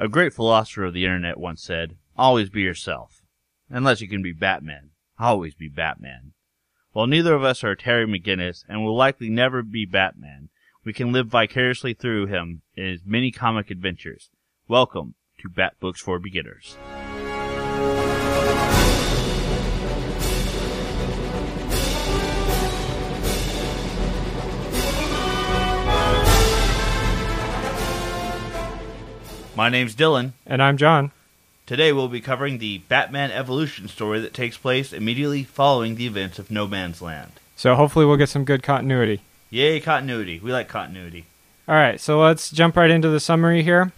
A great philosopher of the internet once said, always be yourself. Unless you can be Batman. Always be Batman. While neither of us are Terry McGinnis and will likely never be Batman, we can live vicariously through him in his many comic adventures. Welcome to Bat Books for Beginners. My name's Dylan. And I'm John. Today we'll be covering the Batman evolution story that takes place immediately following the events of No Man's Land. So hopefully we'll get some good continuity. Yay, continuity. We like continuity. All right, so let's jump right into the summary here.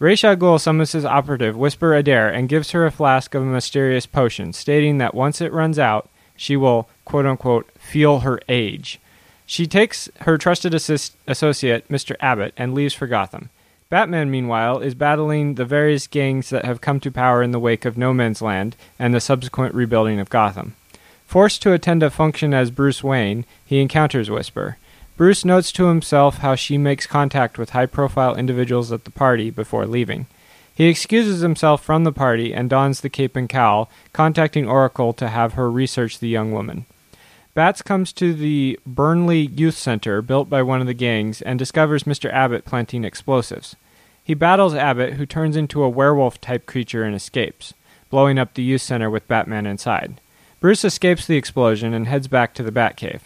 Ra's Ghul summons his operative, Whisper A'Daire, and gives her a flask of a mysterious potion, stating that once it runs out, she will, quote unquote, feel her age. She takes her trusted assist- associate, Mr. Abbott, and leaves for Gotham. Batman, meanwhile, is battling the various gangs that have come to power in the wake of No Man's Land and the subsequent rebuilding of Gotham. Forced to attend a function as Bruce Wayne, he encounters Whisper. Bruce notes to himself how she makes contact with high profile individuals at the party before leaving. He excuses himself from the party and dons the cape and cowl, contacting Oracle to have her research the young woman. Bats comes to the Burnley Youth Center, built by one of the gangs, and discovers Mr. Abbott planting explosives. He battles Abbott, who turns into a werewolf type creature and escapes, blowing up the youth center with Batman inside. Bruce escapes the explosion and heads back to the Batcave.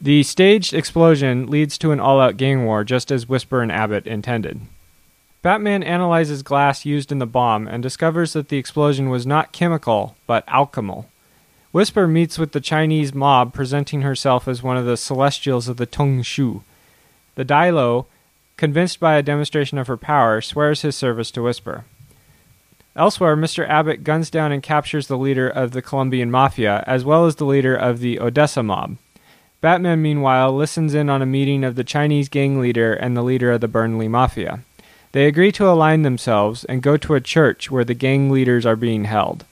The staged explosion leads to an all out gang war, just as Whisper and Abbott intended. Batman analyzes glass used in the bomb and discovers that the explosion was not chemical, but alchemical. Whisper meets with the Chinese mob, presenting herself as one of the celestials of the Tung Shu. The Dailo, convinced by a demonstration of her power, swears his service to Whisper. Elsewhere, Mr. Abbott guns down and captures the leader of the Colombian Mafia, as well as the leader of the Odessa mob. Batman, meanwhile, listens in on a meeting of the Chinese gang leader and the leader of the Burnley Mafia. They agree to align themselves and go to a church where the gang leaders are being held.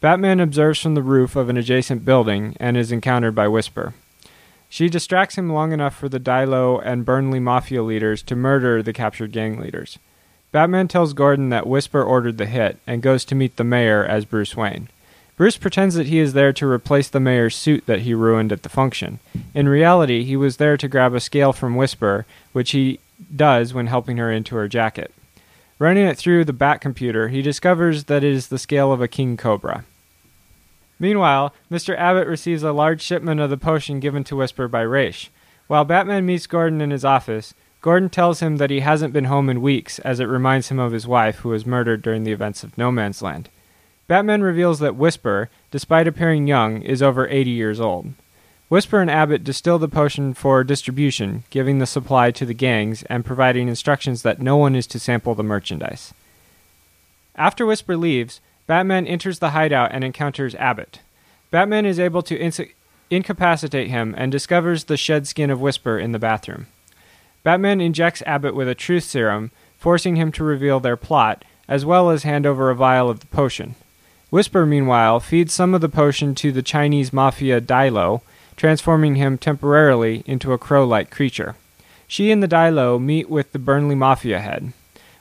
Batman observes from the roof of an adjacent building and is encountered by Whisper. She distracts him long enough for the Dailo and Burnley Mafia leaders to murder the captured gang leaders. Batman tells Gordon that Whisper ordered the hit and goes to meet the mayor as Bruce Wayne. Bruce pretends that he is there to replace the mayor's suit that he ruined at the function. In reality, he was there to grab a scale from Whisper, which he does when helping her into her jacket. Running it through the Bat computer, he discovers that it is the scale of a king cobra. Meanwhile, Mr. Abbott receives a large shipment of the potion given to Whisper by Ra's. While Batman meets Gordon in his office, Gordon tells him that he hasn't been home in weeks, as it reminds him of his wife, who was murdered during the events of No Man's Land. Batman reveals that Whisper, despite appearing young, is over 80 years old. Whisper and Abbott distill the potion for distribution, giving the supply to the gangs and providing instructions that no one is to sample the merchandise. After Whisper leaves, Batman enters the hideout and encounters Abbott. Batman is able to inc- incapacitate him and discovers the shed skin of Whisper in the bathroom. Batman injects Abbott with a truth serum, forcing him to reveal their plot, as well as hand over a vial of the potion. Whisper, meanwhile, feeds some of the potion to the Chinese mafia Dailo, transforming him temporarily into a crow like creature. She and the Dailo meet with the Burnley mafia head.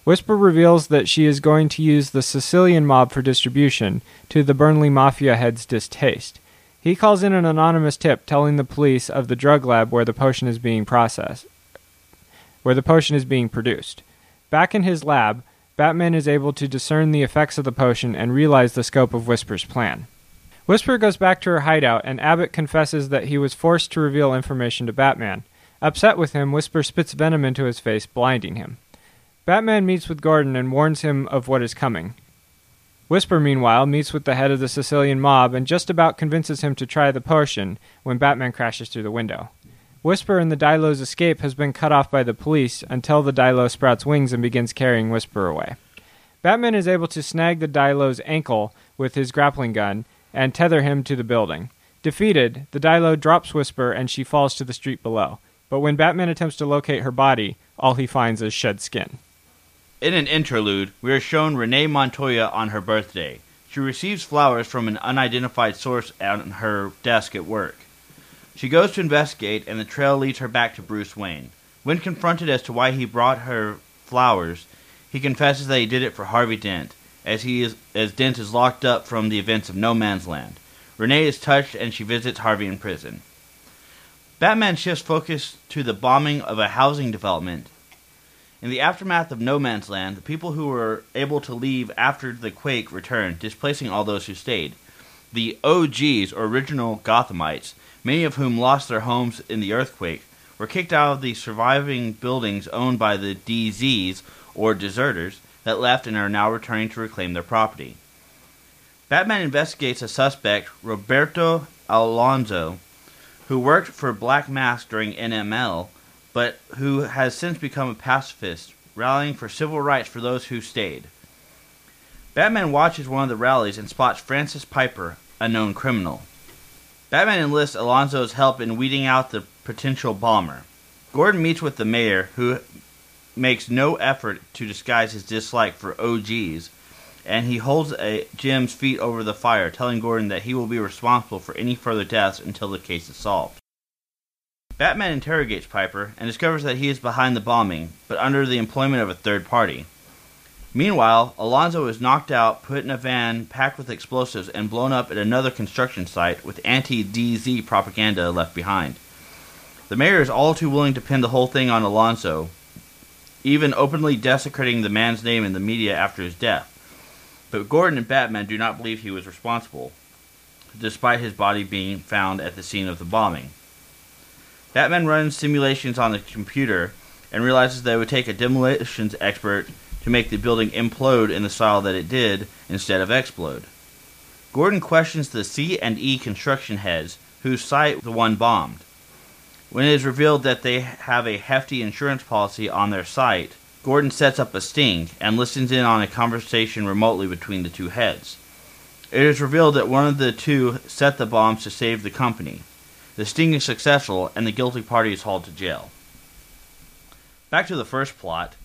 Whisper reveals that she is going to use the Sicilian mob for distribution, to the Burnley Mafia head's distaste. He calls in an anonymous tip telling the police of the drug lab where the potion is being processed, where the potion is being produced. Back in his lab, Batman is able to discern the effects of the potion and realize the scope of Whisper's plan. Whisper goes back to her hideout, and Abbott confesses that he was forced to reveal information to Batman. Upset with him, Whisper spits venom into his face, blinding him. Batman meets with Gordon and warns him of what is coming. Whisper, meanwhile, meets with the head of the Sicilian mob and just about convinces him to try the potion when Batman crashes through the window. Whisper and the Dailo's escape has been cut off by the police until the Dailo sprouts wings and begins carrying Whisper away. Batman is able to snag the Dailo's ankle with his grappling gun and tether him to the building. Defeated, the Dailo drops Whisper and she falls to the street below. But when Batman attempts to locate her body, all he finds is shed skin. In an interlude, we are shown Renee Montoya on her birthday. She receives flowers from an unidentified source on her desk at work. She goes to investigate, and the trail leads her back to Bruce Wayne. When confronted as to why he brought her flowers, He confesses that he did it for Harvey Dent, as he is as Dent is locked up from the events of No Man's Land. Renee is touched and she visits Harvey in prison. Batman shifts focus to the bombing of a housing development. In the aftermath of No Man's Land, the people who were able to leave after the quake returned, displacing all those who stayed. The OGs, or original Gothamites, many of whom lost their homes in the earthquake, were kicked out of the surviving buildings owned by the DZs, or deserters, that left and are now returning to reclaim their property. Batman investigates a suspect, Roberto Alonso, who worked for Black Mask during NML, but who has since become a pacifist, rallying for civil rights for those who stayed. Batman watches one of the rallies and spots Francis Piper, a known criminal. Batman enlists Alonso's help in weeding out the potential bomber. Gordon meets with the mayor, who makes no effort to disguise his dislike for OGs, and he holds a Jim's feet over the fire, telling Gordon that he will be responsible for any further deaths until the case is solved. Batman interrogates Piper and discovers that he is behind the bombing, but under the employment of a third party. Meanwhile, Alonso is knocked out, put in a van packed with explosives, and blown up at another construction site with anti DZ propaganda left behind. The mayor is all too willing to pin the whole thing on Alonso, even openly desecrating the man's name in the media after his death. But Gordon and Batman do not believe he was responsible, despite his body being found at the scene of the bombing. Batman runs simulations on the computer and realizes that it would take a demolitions expert to make the building implode in the style that it did instead of explode. Gordon questions the C and E construction heads whose site the one bombed. When it is revealed that they have a hefty insurance policy on their site, Gordon sets up a sting and listens in on a conversation remotely between the two heads. It is revealed that one of the two set the bombs to save the company. The sting is successful, and the guilty party is hauled to jail. Back to the first plot.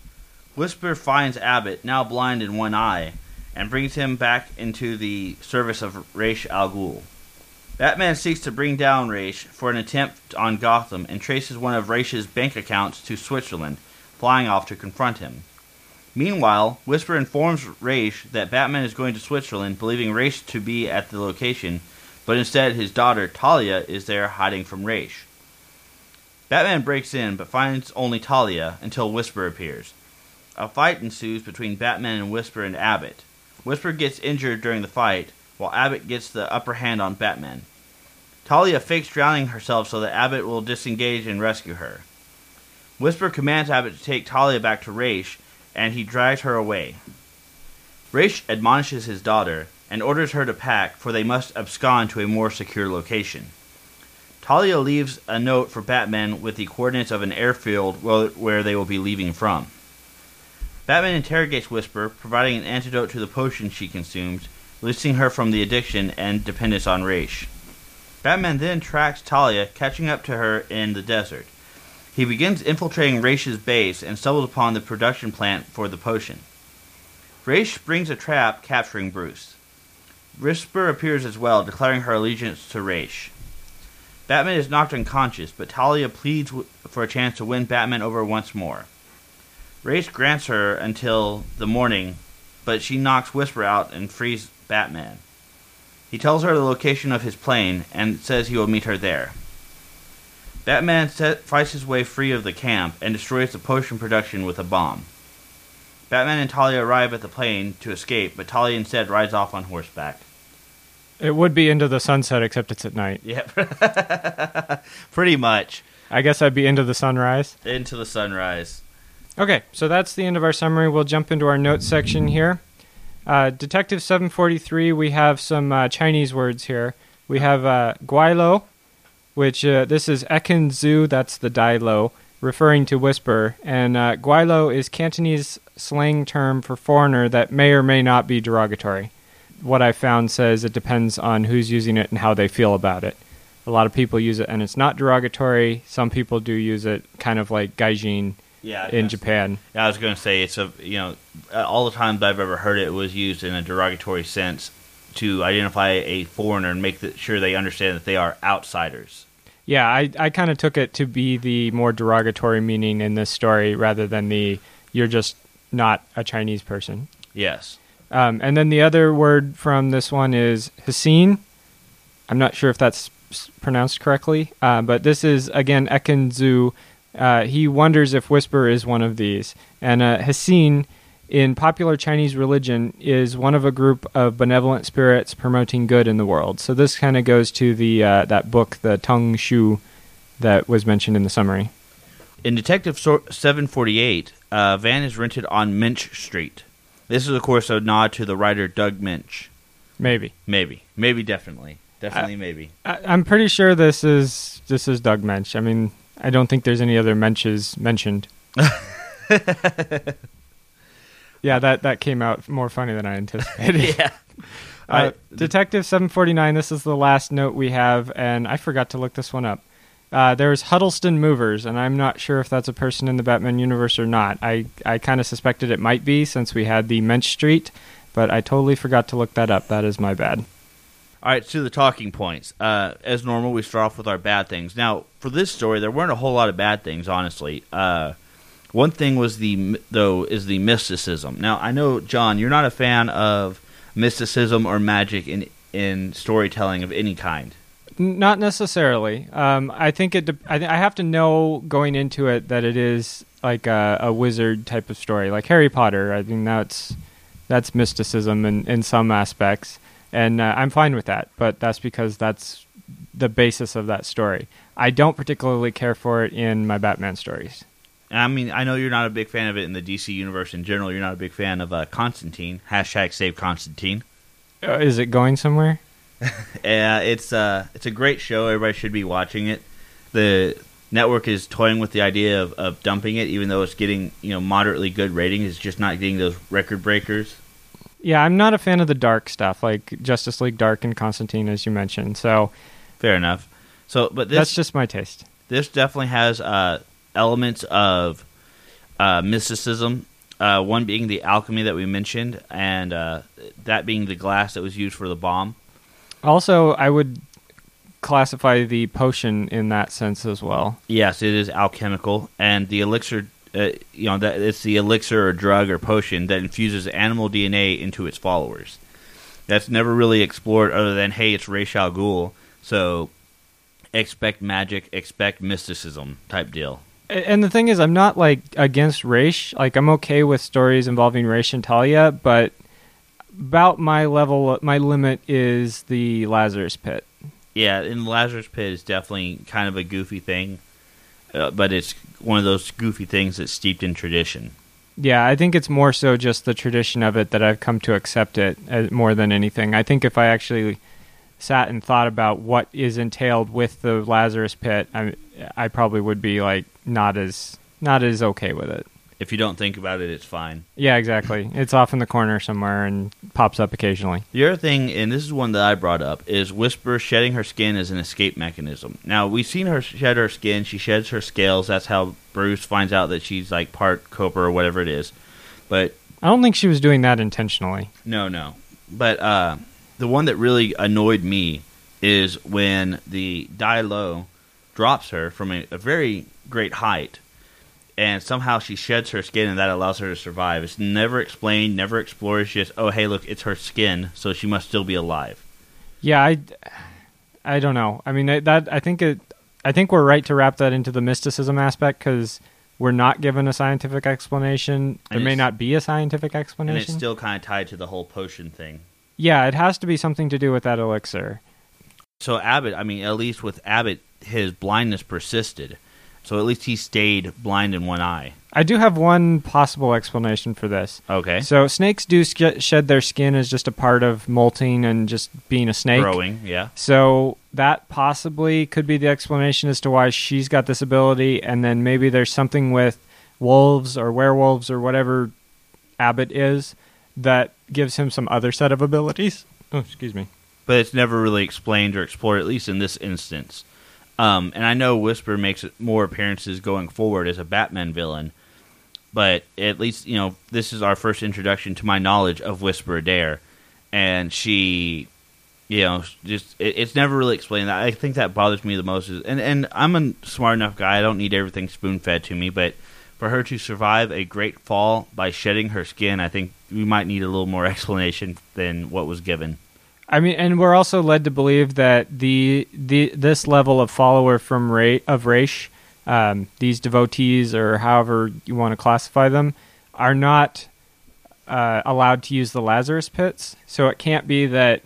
Whisper finds Abbott, now blind in one eye, and brings him back into the service of Raish al Ghul. Batman seeks to bring down Raish for an attempt on Gotham and traces one of Raish's bank accounts to Switzerland, flying off to confront him. Meanwhile, Whisper informs Raish that Batman is going to Switzerland, believing Raish to be at the location, but instead his daughter Talia is there hiding from Ra's. Batman breaks in, but finds only Talia until Whisper appears. A fight ensues between Batman and Whisper and Abbott. Whisper gets injured during the fight, while Abbott gets the upper hand on Batman. Talia fakes drowning herself so that Abbott will disengage and rescue her. Whisper commands Abbott to take Talia back to Ra's, and he drags her away. Ra's admonishes his daughter and orders her to pack, for they must abscond to a more secure location. Talia leaves a note for Batman with the coordinates of an airfield where they will be leaving from. Batman interrogates Whisper, providing an antidote to the potion she consumes, releasing her from the addiction and dependence on Ra's. Batman then tracks Talia, catching up to her in the desert. He begins infiltrating Ra's base and stumbles upon the production plant for the potion. Ra's springs a trap, capturing Bruce. Whisper appears as well, declaring her allegiance to Ra's. Batman is knocked unconscious, but Talia pleads for a chance to win Batman over once more. Ra's grants her until the morning, but she knocks Whisper out and frees Batman. He tells her the location of his plane and says he will meet her there. Batman set, fights his way free of the camp and destroys the potion production with a bomb. Batman and Talia arrive at the plane to escape, but Talia instead rides off on horseback. It would be into the sunset, except it's at night. Yep. Pretty much. I guess I'd be into the sunrise. Into the sunrise. Okay, so that's the end of our summary. We'll jump into our notes section here. Uh, Detective 743, we have some uh, Chinese words here. We have uh, gweilo, which uh, this is Ekin Tzu, that's the Dai Lo, referring to whisper. And uh, gweilo is Cantonese slang term for foreigner that may or may not be derogatory. What I found says it depends on who's using it and how they feel about it. A lot of people use it and it's not derogatory. Some people do use it kind of like gaijin Yeah. in Japan. Yeah, I was going to say it's a you know uh, all the times I've ever heard it was used in a derogatory sense to identify a foreigner and make the, sure they understand that they are outsiders. Yeah, I, I kind of took it to be the more derogatory meaning in this story rather than the you're just not a Chinese person. Yes. Um, and then the other word from this one is Hassin. I'm not sure if that's pronounced correctly, uh, but this is again Ekin Tzu. Uh, he wonders if Whisper is one of these. And uh, Hassin, in popular Chinese religion, is one of a group of benevolent spirits promoting good in the world. So this kind of goes to the uh, that book, the Tung Shu, that was mentioned in the summary. In Detective Sor- 748, uh, van is rented on Moench Street. This is, of course, a nod to the writer Doug Moench. Maybe. Maybe. Maybe, definitely. Definitely, maybe. I, I'm pretty sure this is this is Doug Moench. I mean, I don't think there's any other Menches mentioned. yeah, that that came out more funny than I anticipated. yeah. Uh. Detective 749. This is the last note we have, and I forgot to look this one up. Uh, there's Huddleston Movers, and I'm not sure if that's a person in the Batman universe or not. I, I kind of suspected it might be since we had the Moench Street, but I totally forgot to look that up. That is my bad. All right, to the talking points. Uh, as normal, we start off with our bad things. Now, for this story, there weren't a whole lot of bad things, honestly. Uh, one thing was the though is the mysticism. Now, I know John, you're not a fan of mysticism or magic in in storytelling of any kind. Not necessarily. Um, I think it. I, I have to know going into it that it is like a, a wizard type of story, like Harry Potter. I mean, that's that's mysticism in, in some aspects, and uh, I'm fine with that. But that's because that's the basis of that story. I don't particularly care for it in my Batman stories. I mean, I know you're not a big fan of it in the DC universe in general. You're not a big fan of uh, Constantine. Hashtag save Constantine. Uh, is it going somewhere? yeah, it's uh, it's a great show. Everybody should be watching it. The network is toying with the idea of, of dumping it, even though it's getting you know moderately good ratings. It's just not getting those record breakers. Yeah, I'm not a fan of the dark stuff, like Justice League Dark and Constantine, as you mentioned. So Fair enough. So, but this that's just my taste. this definitely has uh, elements of uh, mysticism. Uh, one being the alchemy that we mentioned, and uh, that being the glass that was used for the bomb. Also, I would classify the potion in that sense as well. Yes, it is alchemical, and the elixir, uh, you know, that it's the elixir or drug or potion that infuses animal DNA into its followers. That's never really explored, other than hey, it's Ra's al Ghul, so expect magic, expect mysticism type deal. And the thing is, I'm not like against Raish. Like I'm okay with stories involving Raish and Talia, but about my level, my limit is the Lazarus Pit. Yeah, and Lazarus Pit is definitely kind of a goofy thing, uh, but it's one of those goofy things that's steeped in tradition. Yeah, I think it's more so just the tradition of it that I've come to accept it as, more than anything. I think if I actually sat and thought about what is entailed with the Lazarus Pit, I, I probably would be like not as not as okay with it. If you don't think about it, it's fine. Yeah, exactly. It's off in the corner somewhere and pops up occasionally. The other thing, and this is one that I brought up, is Whisper shedding her skin as an escape mechanism. Now, we've seen her shed her skin. She sheds her scales. That's how Bruce finds out that she's like part Cobra or whatever it is. But I don't think she was doing that intentionally. no, no. But uh, the one that really annoyed me is when the Dai Lo drops her from a, a very great height, and somehow she sheds her skin, and that allows her to survive. It's never explained, never explored. It's just, oh, hey, look, it's her skin, so she must still be alive. Yeah, I, I don't know. I mean, that I think it. I think we're right to wrap that into the mysticism aspect because we're not given a scientific explanation. There may not be a scientific explanation. And it's still kind of tied to the whole potion thing. yeah, it has to be something to do with that elixir. So Abbott, I mean, at least with Abbott, his blindness persisted. So at least he stayed blind in one eye. I do have one possible explanation for this. Okay. So snakes do sk- shed their skin as just a part of molting and just being a snake. Growing, yeah. So that possibly could be the explanation as to why she's got this ability, and then maybe there's something with wolves or werewolves or whatever Abbott is that gives him some other set of abilities. Oh, excuse me. But it's never really explained or explored, at least in this instance. Um, and I know Whisper makes more appearances going forward as a Batman villain, but at least you know this is our first introduction to my knowledge of Whisper Dare, and she, you know, just it, it's never really explained. I think that bothers me the most. Is, and and I'm a smart enough guy; I don't need everything spoon fed to me. But for her to survive a great fall by shedding her skin, I think we might need a little more explanation than what was given. I mean, and we're also led to believe that the the this level of follower from Ra- of Raish, um, these devotees or however you want to classify them, are not uh, allowed to use the Lazarus pits. So it can't be that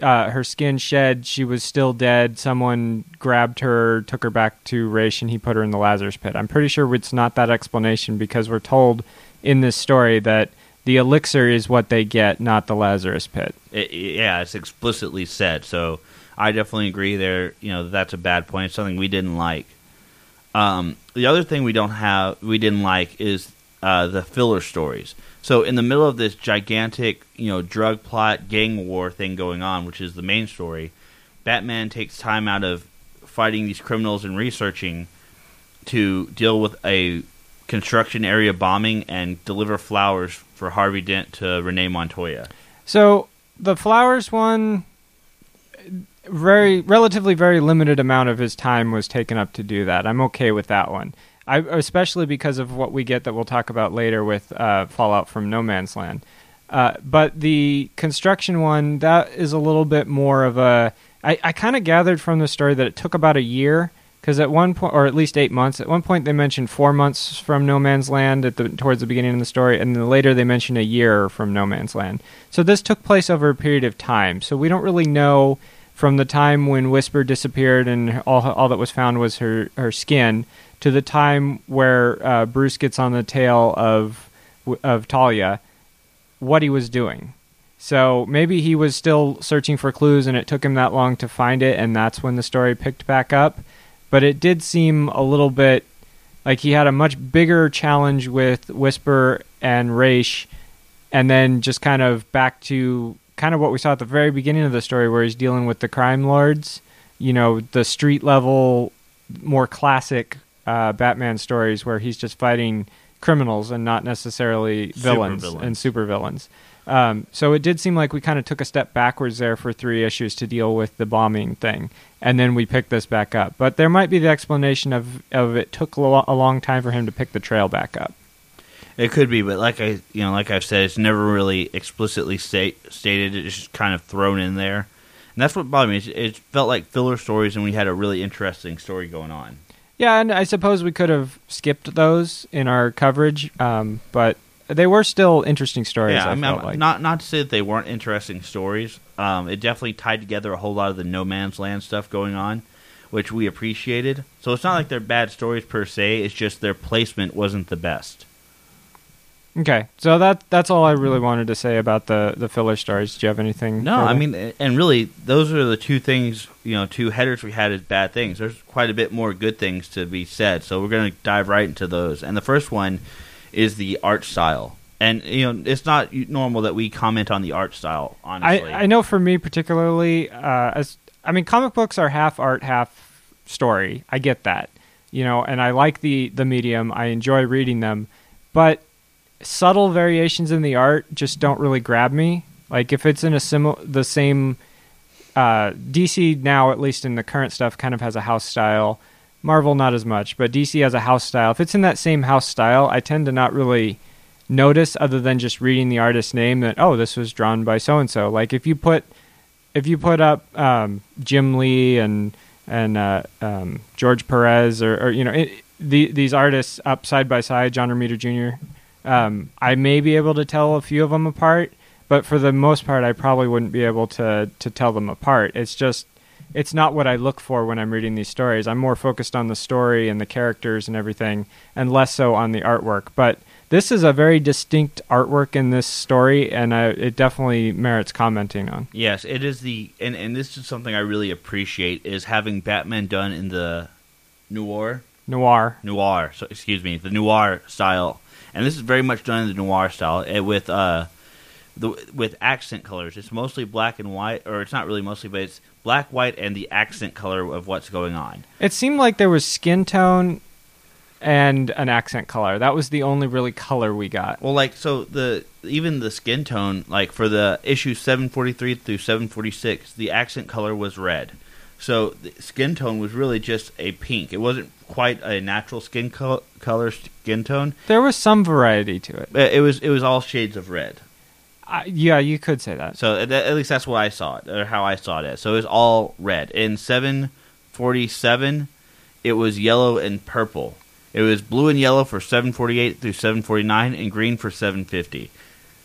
uh, her skin shed, she was still dead. Someone grabbed her, took her back to Raish, and he put her in the Lazarus pit. I'm pretty sure it's not that explanation because we're told in this story that the elixir is what they get, not the Lazarus pit. It, yeah, it's explicitly said. So I definitely agree there. You know, that's a bad point. It's something we didn't like. Um, the other thing we don't have, we didn't like, is uh, the filler stories. So in the middle of this gigantic, you know, drug plot, gang war thing going on, which is the main story, Batman takes time out of fighting these criminals and researching to deal with a construction area bombing and deliver flowers for Harvey Dent to Renee Montoya. So the flowers one, very relatively very limited amount of his time was taken up to do that. I'm okay with that one. I, especially because of what we get that we'll talk about later with uh, Fallout from No Man's Land. Uh, but the construction one, that is a little bit more of a. I, I kind of gathered from the story that it took about a year because at one point, or at least eight months. At one point, they mentioned four months from No Man's Land at the towards the beginning of the story, and then later they mentioned a year from No Man's Land. So this took place over a period of time. So we don't really know from the time when Whisper disappeared and all all that was found was her her skin to the time where uh, Bruce gets on the tail of of Talia, what he was doing. So maybe he was still searching for clues, and it took him that long to find it, and that's when the story picked back up but it did seem a little bit like he had a much bigger challenge with Whisper and Raish, and then just kind of back to kind of what we saw at the very beginning of the story, where he's dealing with the crime lords, you know, the street level, more classic uh, Batman stories where he's just fighting criminals and not necessarily villains, Supervillains. and supervillains. Um, so it did seem like we kind of took a step backwards there for three issues to deal with the bombing thing, and then we picked this back up. But there might be the explanation of of it took a lo- a long time for him to pick the trail back up. It could be, but like I, you know, like I've said, it's never really explicitly state, stated. It's just kind of thrown in there, and that's what bothered me. It, it felt like filler stories, and we had a really interesting story going on. Yeah, and I suppose we could have skipped those in our coverage, um, but they were still interesting stories. yeah, I, I mean, like. not not to say that they weren't interesting stories. Um, it definitely tied together a whole lot of the No Man's Land stuff going on, which we appreciated. So it's not like they're bad stories per se. It's just their placement wasn't the best. okay, so that that's all I really wanted to say about the the filler stories. Do you have anything? No, further? I mean, and really, those are the two things, you know, two headers we had as bad things. There's quite a bit more good things to be said, so we're going to dive right into those. And the first one is the art style. And, you know, it's not normal that we comment on the art style, I, honestly. I know for me particularly, uh, as I mean, comic books are half art, half story. I get that, you know, and I like the the medium. I enjoy reading them, but subtle variations in the art just don't really grab me. Like if it's in a similar, the same. Uh, DC now, at least in the current stuff, kind of has a house style. Marvel not as much, but DC has a house style. If it's in that same house style, I tend to not really notice other than just reading the artist's name that oh this was drawn by so and so like if you put if you put up um, Jim Lee and and uh, um, George Perez or, or you know it, the, these artists up side by side John Romita Jr. Um, I may be able to tell a few of them apart but for the most part I probably wouldn't be able to to tell them apart it's just it's not what I look for when I'm reading these stories I'm more focused on the story and the characters and everything and less so on the artwork but this is a very distinct artwork in this story, and uh, it definitely merits commenting on. yes, it is the, and, and this is something I really appreciate, is having Batman done in the noir Noir. noir. So excuse me, the noir style, and this is very much done in the noir style eh, with uh, the with accent colors. It's mostly black and white, or it's not really mostly, but it's black, white, and the accent color of what's going on. It seemed like there was skin tone and an accent color. That was the only really color we got. Well, like so the even the skin tone, like for the issue seven forty three through seven forty six, the accent color was red. So the skin tone was really just a pink. It wasn't quite a natural skin co- color skin tone. There was some variety to it. It was it was all shades of red. Yeah, you could say that. So at, at least that's what I saw it, or how I saw it. So it was all red. In 747, it was yellow and purple. It was blue and yellow for 748 through 749, and green for 750.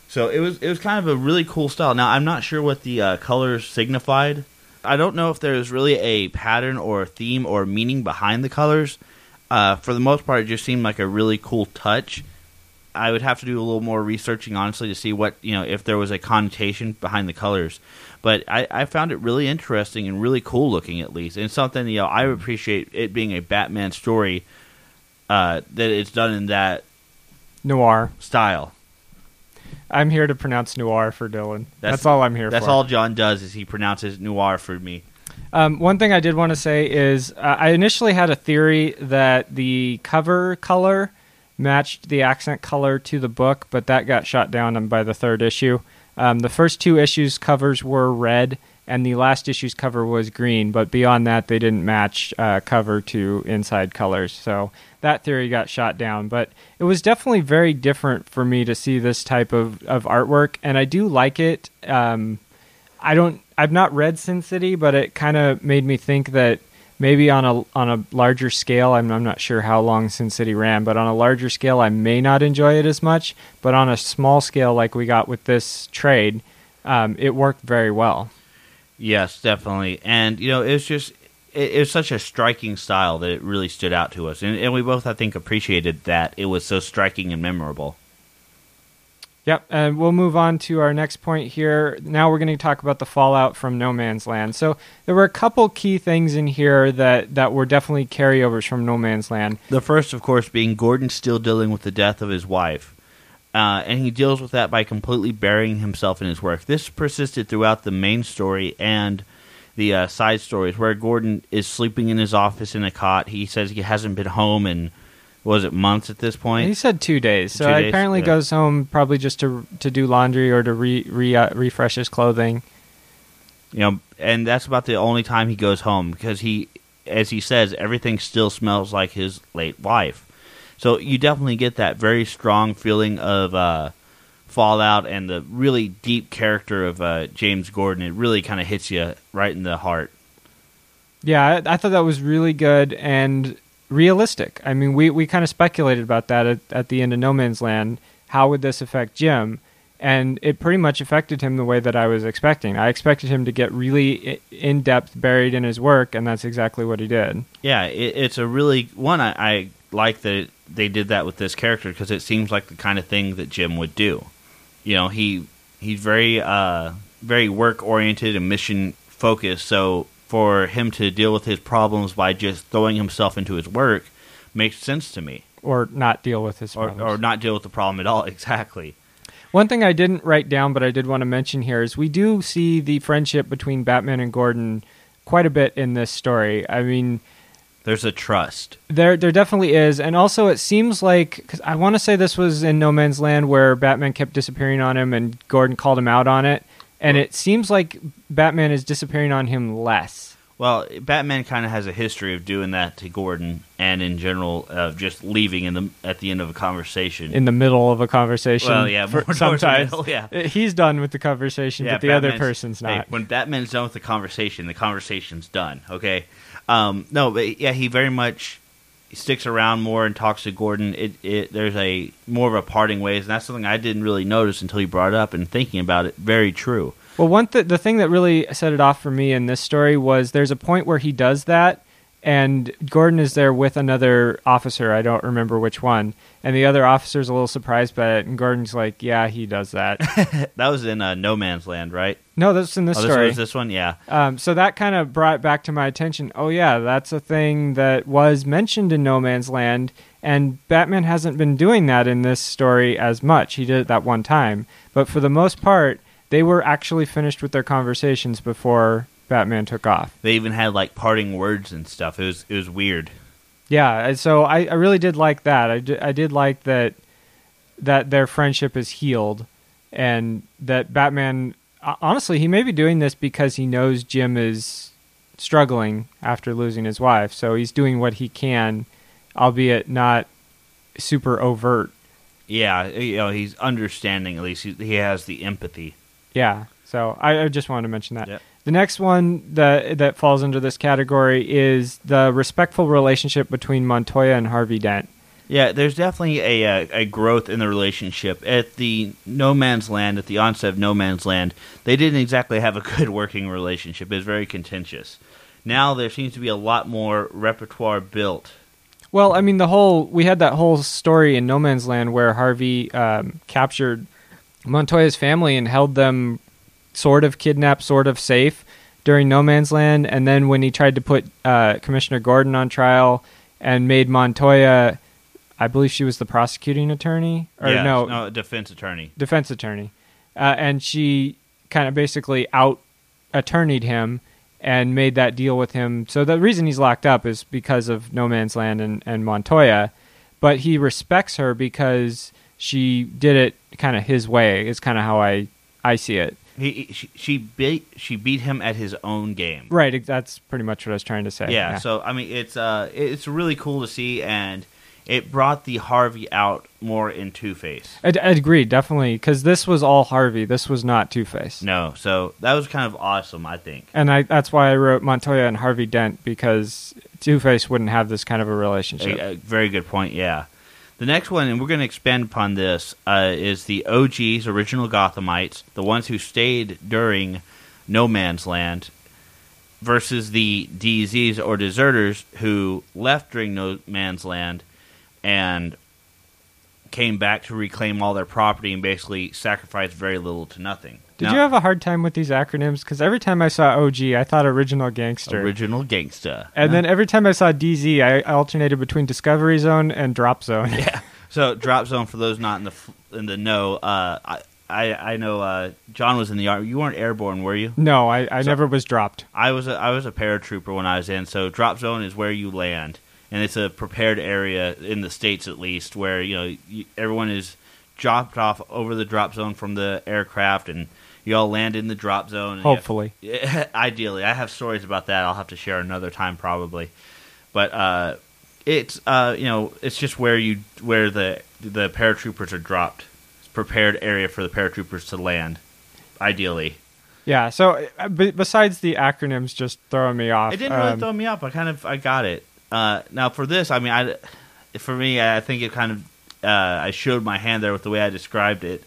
So it was it was kind of a really cool style. Now I'm not sure what the uh, colors signified. I don't know if there's really a pattern or a theme or meaning behind the colors. Uh, for the most part, it just seemed like a really cool touch. I would have to do a little more researching, honestly, to see what you know if there was a connotation behind the colors. But I, I found it really interesting and really cool looking, at least, and something you know I appreciate it being a Batman story uh, that it's done in that Noir. style. I'm here to pronounce noir for Dylan. That's, That's- all I'm here for. That's for. all John does is he pronounces noir for me. Um, one thing I did want to say is uh, I initially had a theory that the cover color matched the accent color to the book, but that got shot down by the third issue. Um, the first two issues covers were red, and the last issue's cover was green, but beyond that, they didn't match uh, cover to inside colors. So that theory got shot down. But it was definitely very different for me to see this type of, of artwork, and I do like it. Um, I don't. I've not read Sin City, but it kind of made me think that maybe on a on a larger scale, I'm, I'm not sure how long Sin City ran, but on a larger scale, I may not enjoy it as much. But on a small scale, like we got with this trade, um, it worked very well. Yes, definitely. And you know, it was just it, it was such a striking style that it really stood out to us, and, and we both, I think, appreciated that it was so striking and memorable. Yep, and we'll move on to our next point here. Now we're going to talk about the fallout from No Man's Land. So there were a couple key things in here that that were definitely carryovers from No Man's Land. The first, of course, being Gordon still dealing with the death of his wife. Uh, and he deals with that by completely burying himself in his work. This persisted throughout the main story and the uh, side stories, where Gordon is sleeping in his office in a cot. He says he hasn't been home in, was it months at this point? He said two days, so Two he days, apparently yeah. goes home probably just to to do laundry or to re, re uh, refresh his clothing. you know, and that's about the only time he goes home because he, as he says, everything still smells like his late wife. So you definitely get that very strong feeling of uh, fallout and the really deep character of uh, James Gordon. It really kind of hits you right in the heart. Yeah, I, I thought that was really good and realistic. I mean, we we kind of speculated about that at, at the end of No Man's Land. How would this affect Jim? And it pretty much affected him the way that I was expecting. I expected him to get really in depth, buried in his work, and that's exactly what he did. Yeah, it, it's a really one. I, I like that they did that with this character because it seems like the kind of thing that Jim would do. You know, he he's very uh, very work oriented and mission focused. So for him to deal with his problems by just throwing himself into his work makes sense to me, Or not deal with his or or not deal with the problem at all. Exactly. One thing I didn't write down, but I did want to mention here is we do see the friendship between Batman and Gordon quite a bit in this story. I mean, There's a trust. there there definitely is, and also it seems like cause I want to say this was in No Man's Land where Batman kept disappearing on him and Gordon called him out on it, and it seems like Batman is disappearing on him less. Well, Batman kind of has a history of doing that to Gordon, and in general, of just leaving in the at the end of a conversation. In the middle of a conversation, Well, yeah, for- sometimes middle, yeah. he's done with the conversation, Yeah, but the other Batman's- person's hey, not. when Batman's done with the conversation, the conversation's done. Okay. Um, no, but yeah, he very much sticks around more and talks to Gordon. It, it there's a more of a parting ways, and that's something I didn't really notice until you brought it up. And thinking about it, very true. Well, one th- the thing that really set it off for me in this story was there's a point where he does that, and Gordon is there with another officer. I don't remember which one, and the other officer's a little surprised by it, and Gordon's like, "Yeah, he does that." That was in uh, No Man's Land, right? no, that's in this oh, this story. was this one, yeah. Um, so that kind of brought it back to my attention. Oh yeah, that's a thing that was mentioned in No Man's Land, and Batman hasn't been doing that in this story as much. He did it that one time, but for the most part, they were actually finished with their conversations before Batman took off. They even had like parting words and stuff. It was it was weird. Yeah, so I, I really did like that. I did, I did like that that their friendship is healed, and that Batman. Honestly, he may be doing this because he knows Jim is struggling after losing his wife. So he's doing what he can, albeit not super overt. Yeah, you know, he's understanding. At least he, he has the empathy. Yeah. So I, I just wanted to mention that. Yep. The next one that that falls under this category is the respectful relationship between Montoya and Harvey Dent. Yeah, there's definitely a, a a growth in the relationship at the No Man's Land. At the onset of No Man's Land, they didn't exactly have a good working relationship. It was very contentious. Now there seems to be a lot more repertoire built. Well, I mean, the whole we had that whole story in No Man's Land where Harvey um, captured Montoya's family and held them sort of kidnapped, sort of safe during No Man's Land, and then when he tried to put uh, Commissioner Gordon on trial and made Montoya, I believe she was the prosecuting attorney, or yeah, no, no, defense attorney. defense attorney, uh, and she kind of basically out attorneyed him and made that deal with him. So the reason he's locked up is because of No Man's Land and, and Montoya, but he respects her because she did it kind of his way. Is kind of how I I see it. He, he- she, she beat she beat him at his own game. Right. That's pretty much what I was trying to say. Yeah, so I mean, it's uh, it's really cool to see, and it brought the Harvey out more in Two Face. I, I agree definitely because this was all Harvey. This was not Two Face. No, so that was kind of awesome. I think. And I, that's why I wrote Montoya and Harvey Dent because Two Face wouldn't have this kind of a relationship. A, a very good point. Yeah. The next one, and we're going to expand upon this, uh, is the OGs, original Gothamites, the ones who stayed during No Man's Land, versus the DZs or deserters who left during No Man's Land and came back to reclaim all their property and basically sacrificed very little to nothing. Did Now- you have a hard time with these acronyms? Because every time I saw OG, I thought Original Gangster. original gangsta? and then every time I saw DZ, I alternated between Discovery Zone and Drop Zone. yeah. So drop zone for those not in the in the know. Uh, I I I know uh, John was in the army. You weren't airborne, were you? No, I, I So- never was dropped. I was a, I was a paratrooper when I was in. So drop zone is where you land, and it's a prepared area in the states at least where you know everyone is dropped off over the drop zone from the aircraft, and you all land in the drop zone. Hopefully. Yeah, ideally, I have stories about that. I'll have to share another time probably, but uh, it's uh, you know it's just where you where the the paratroopers are dropped. It's a prepared area for the paratroopers to land. Ideally, Yeah. So, uh, b- besides the acronyms just throwing me off, it didn't really um, throw me off. I kind of I got it. Uh, now for this, I mean, I for me, I think it kind of uh, I showed my hand there with the way I described it.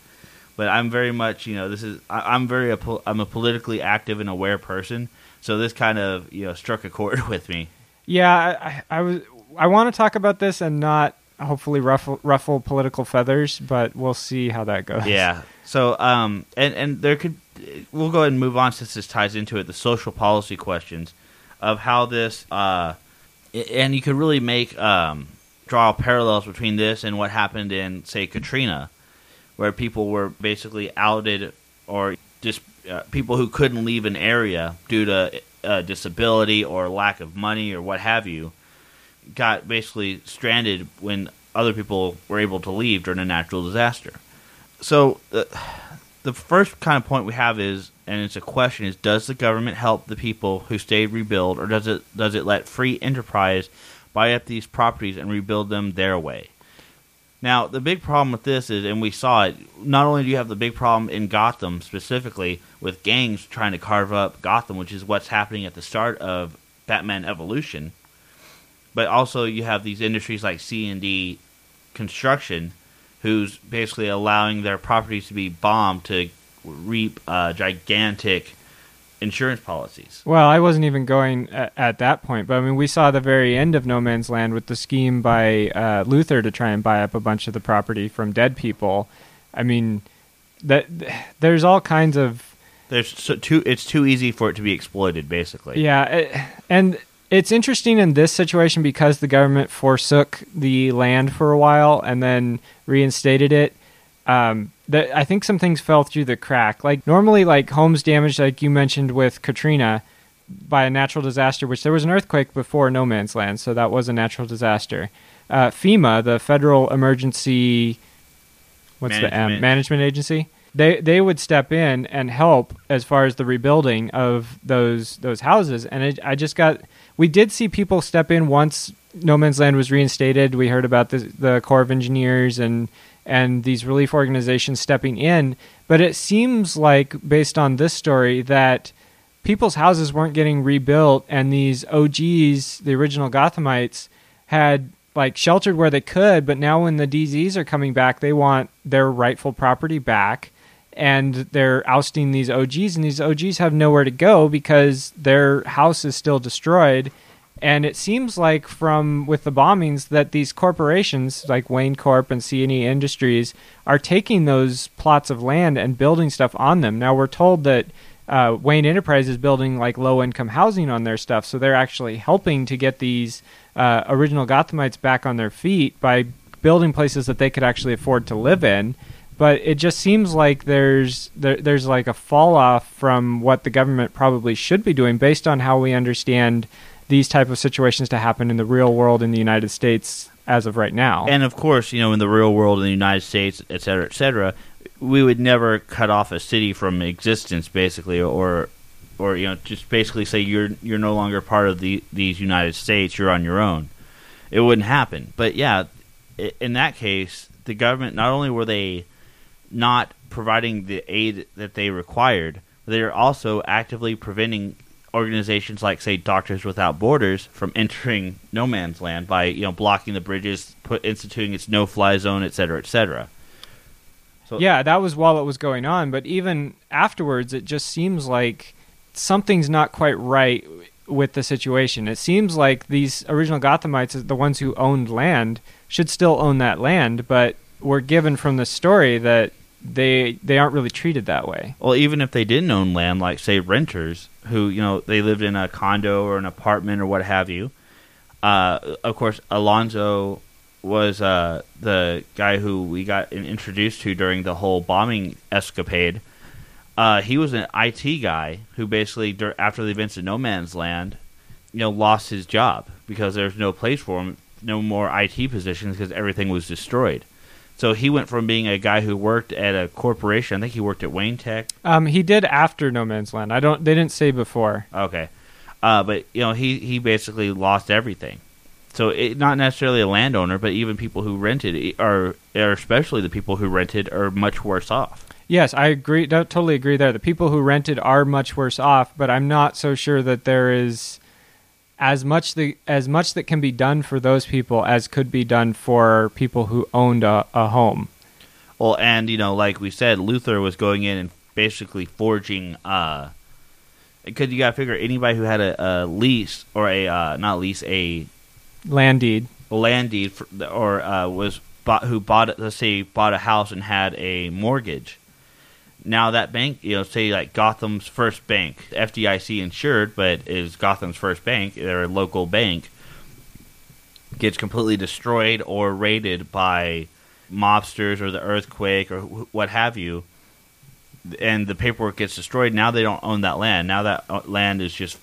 But I'm very much, you know, this is I, I'm very I'm a politically active and aware person. So this kind of you know struck a chord with me. Yeah, I, I, I was. I want to talk about this and not hopefully ruffle, ruffle political feathers, but we'll see how that goes. Yeah. So, um, and and there could we'll go ahead and move on since this ties into it. The social policy questions of how this, uh, and you could really make um, draw parallels between this and what happened in say Katrina, where people were basically outed or just uh, people who couldn't leave an area due to uh, disability or lack of money or what have you got basically stranded when other people were able to leave during a natural disaster. So the the first kind of point we have is, and it's a question: is does the government help the people who stayed rebuild, or does it does it let free enterprise buy up these properties and rebuild them their way? Now, the big problem with this is, and we saw it. Not only do you have the big problem in Gotham specifically with gangs trying to carve up Gotham, which is what's happening at the start of Batman Evolution, but also you have these industries like C and D construction, who's basically allowing their properties to be bombed to reap uh, gigantic insurance policies. Well, I wasn't even going at, at that point, but I mean, we saw the very end of No Man's Land with the scheme by uh, Luther to try and buy up a bunch of the property from dead people. I mean, that there's all kinds of There's so too it's too easy for it to be exploited, basically. yeah, it, and it's interesting in this situation because the government forsook the land for a while and then reinstated it. Um, that I think some things fell through the crack. Like normally, like homes damaged, like you mentioned with Katrina, by a natural disaster, which there was an earthquake before No Man's Land, so that was a natural disaster. Uh, FEMA, the Federal Emergency, what's the M Management. management agency, they they would step in and help as far as the rebuilding of those those houses. And it, I just got we did see people step in once No Man's Land was reinstated. We heard about the the Corps of Engineers and and these relief organizations stepping in. But it seems like, based on this story, that people's houses weren't getting rebuilt, and these OGs, the original Gothamites, had like sheltered where they could. But now, when the DZs are coming back, they want their rightful property back. And they're ousting these OGs, and these OGs have nowhere to go because their house is still destroyed and it seems like from with the bombings that these corporations like Wayne Corp and CNE Industries are taking those plots of land and building stuff on them. Now we're told that uh, Wayne Enterprise is building like low income housing on their stuff, so they're actually helping to get these uh, original Gothamites back on their feet by building places that they could actually afford to live in. But it just seems like there's there, there's like a fall off from what the government probably should be doing based on how we understand these type of situations to happen in the real world in the United States as of right now. And of course, you know, in the real world in the United States, et cetera, et cetera, we would never cut off a city from existence, basically, or, or you know, just basically say you're you're no longer part of the these United States. You're on your own. It wouldn't happen. But yeah, in that case, the government not only were they not providing the aid that they required, they are also actively preventing organizations like say Doctors Without Borders from entering no man's land by you know blocking the bridges, put instituting its no-fly zone, et cetera, et cetera. So yeah, that was while it was going on, but even afterwards, it just seems like something's not quite right with the situation. It seems like these original Gothamites, the ones who owned land, should still own that land, but we're given from the story that they they aren't really treated that way. Well, even if they didn't own land, like say renters who you know they lived in a condo or an apartment or what have you. Uh, of course, Alonzo was uh, the guy who we got introduced to during the whole bombing escapade. Uh, he was an IT guy who basically, after the events of No Man's Land, you know, lost his job because there's no place for him, no more IT positions because everything was destroyed. So he went from being a guy who worked at a corporation. I think he worked at Wayne Tech. Um, he did after No Man's Land. I don't. They didn't say before. Okay, uh, but you know he he basically lost everything. So it, not necessarily a landowner, but even people who rented are, are especially the people who rented are much worse off. Yes, I agree. Don't Totally agree there. The people who rented are much worse off, but I'm not so sure that there is as much the as much that can be done for those people as could be done for people who owned a, a home. Well, and you know, like we said, Luther was going in and basically forging. uh Because you got to figure anybody who had a, a lease or a uh, not lease a land deed, a land deed, for, or uh, was bought who bought let's say bought a house and had a mortgage now that bank, you know, say like Gotham's first bank, FDIC insured, but is Gotham's first bank, their local bank, gets completely destroyed or raided by mobsters or the earthquake or what have you, and the paperwork gets destroyed. Now they don't own that land. Now that uh, land is just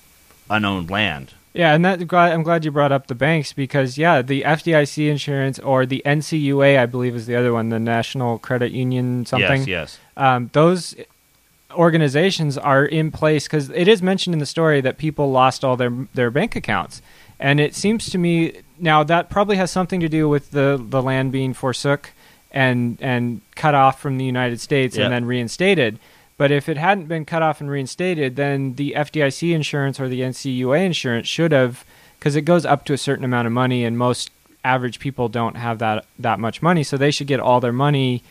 unowned land. Yeah, and that I'm glad you brought up the banks because yeah, the FDIC insurance or the NCUA, I believe, is the other one, the National Credit Union something. Yes, yes. Um, those organizations are in place because it is mentioned in the story that people lost all their their bank accounts, and it seems to me now that probably has something to do with the the land being forsook and and cut off from the United States yep. and then reinstated. But if it hadn't been cut off and reinstated, then the FDIC insurance or the NCUA insurance should have, because it goes up to a certain amount of money, and most average people don't have that that much money, so they should get all their money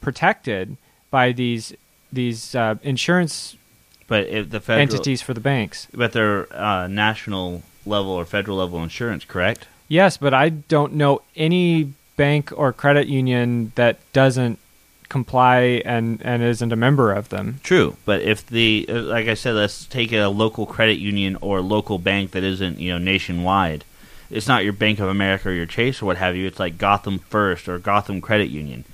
protected by these these uh, insurance but the federal, entities for the banks. But they're uh, national level or federal level insurance, correct? Yes, but I don't know any bank or credit union that doesn't comply and and isn't a member of them. True, but if the uh, like I said, let's take a local credit union or local bank that isn't you know nationwide. It's not your Bank of America or your Chase or what have you. It's like Gotham First or Gotham Credit Union.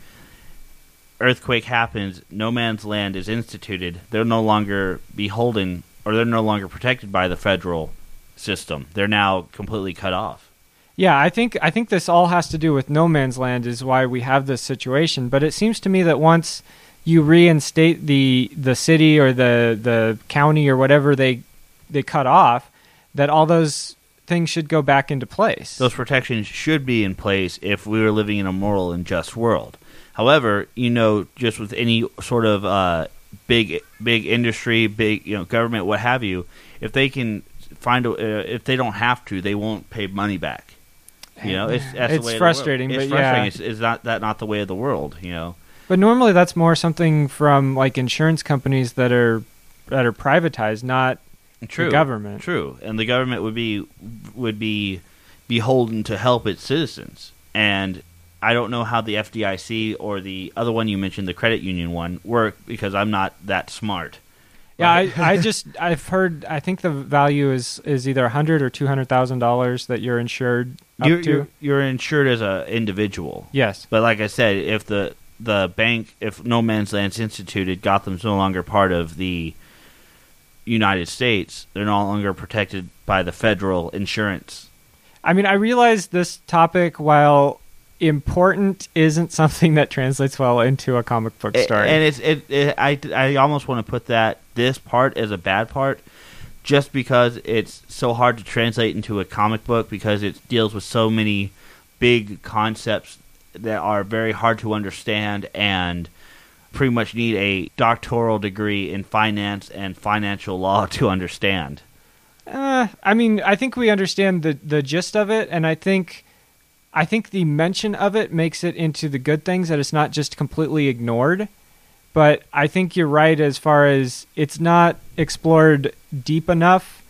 Earthquake happens, no man's land is instituted. They're no longer beholden or they're no longer protected by the federal system. They're now completely cut off. Yeah, I think I think this all has to do with no man's land is why we have this situation. But it seems to me that once you reinstate the the city or the the county or whatever they they cut off, that all those things should go back into place. Those protections should be in place if we were living in a moral and just world. However, you know, just with any sort of uh, big big industry, big you know government, what have you, if they can find a, uh, if they don't have to, they won't pay money back. You know, it's that's It's the way frustrating, but it's yeah. frustrating. It's, is not that not the way of the world? You know, But normally that's more something from like insurance companies that are that are privatized, not true government. True, and the government would be would be beholden to help its citizens. And I don't know how the FDIC or the other one you mentioned, the credit union one, work because I'm not that smart. Yeah, I, I just I've heard I think the value is is either a hundred or two hundred thousand dollars that you're insured up You're, to. you're you're insured as an individual, yes. but like I said, if the the bank, if No Man's Land's instituted, Gotham's no longer part of the United States. They're no longer protected by the federal insurance. I mean, I realize this topic, while important, isn't something that translates well into a comic book story. And it's it, it I I almost want to put that this part as a bad part, just because it's so hard to translate into a comic book because it deals with so many big concepts that are very hard to understand and pretty much need a doctoral degree in finance and financial law to understand. Uh, I mean, I think we understand the the gist of it, and I think, I think the mention of it makes it into the good things that it's not just completely ignored. But I think you're right as far as it's not explored deep enough.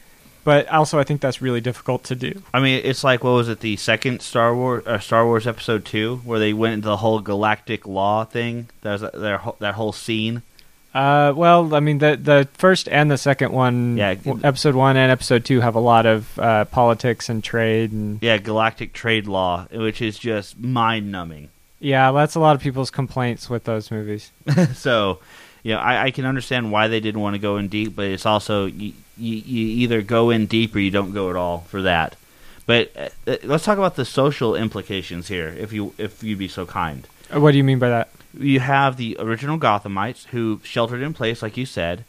But also, I think that's really difficult to do. I mean, it's like what was it? The second Star Wars, uh, Star Wars Episode Two, where they went into the whole galactic law thing. That was their that whole scene. Uh, well, I mean, the the first and the second one, Yeah. episode one and episode two, have a lot of uh, politics and trade, and Yeah, galactic trade law, which is just mind numbing. yeah, that's a lot of people's complaints with those movies. so, you know, I, I can understand why they didn't want to go in deep, but it's also you, you, you either go in deep or you don't go at all for that. But uh, uh, let's talk about the social implications here, if you if you be so kind. Uh, What do you mean by that? You have the original Gothamites who sheltered in place, like you said,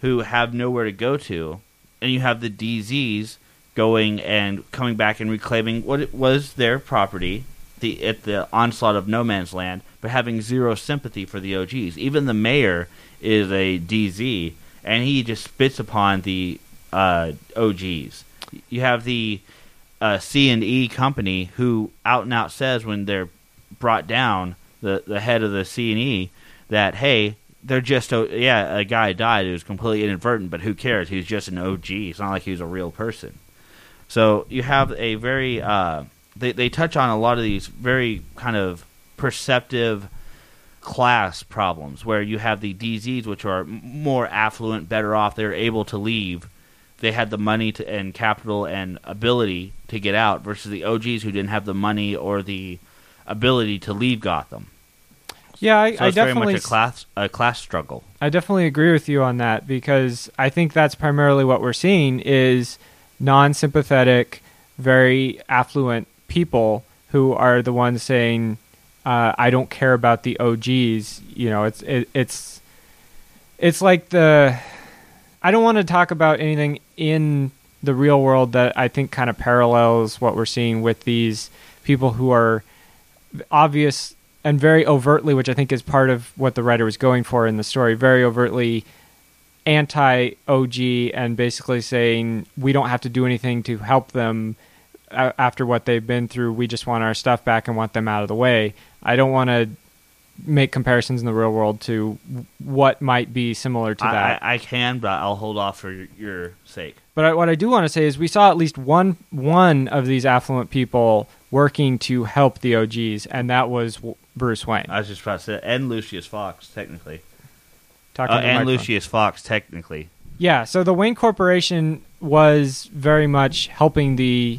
who have nowhere to go to, and you have the DZs going and coming back and reclaiming what was their property, the at the onslaught of no man's land, but having zero sympathy for the OGs. Even the mayor is a DZ, and he just spits upon the uh, OGs. You have the uh, C and E company who out and out says when they're brought down, the the head of the C and E, that hey, they're just o- yeah, a guy died. It was completely inadvertent, but who cares? He's just an OG. It's not like he was a real person. So you have a very uh, they they touch on a lot of these very kind of perceptive class problems where you have the DZs, which are more affluent, better off. They're able to leave. They had the money to, and capital and ability to get out, versus the OGs who didn't have the money or the ability to leave Gotham. Yeah, I, So I definitely, much a class a class struggle. I definitely agree with you on that because I think that's primarily what we're seeing is non-sympathetic, very affluent people who are the ones saying, uh, "I don't care about the OGs." You know, it's it, it's it's like the I don't want to talk about anything in the real world that I think kind of parallels what we're seeing with these people who are obvious and very overtly, which I think is part of what the writer was going for in the story, very overtly anti OG and basically saying we don't have to do anything to help them after what they've been through. We just want our stuff back and want them out of the way. I don't want to make comparisons in the real world to what might be similar to that. I, I, can, but I'll hold off for your, your sake. But I, what I do want to say is we saw at least one one of these affluent people working to help the OGs, and that was W- Bruce Wayne. I was just about to say, and Lucius Fox, technically, Talking uh, and. Lucius Fox, technically. Yeah, so the Wayne Corporation was very much helping the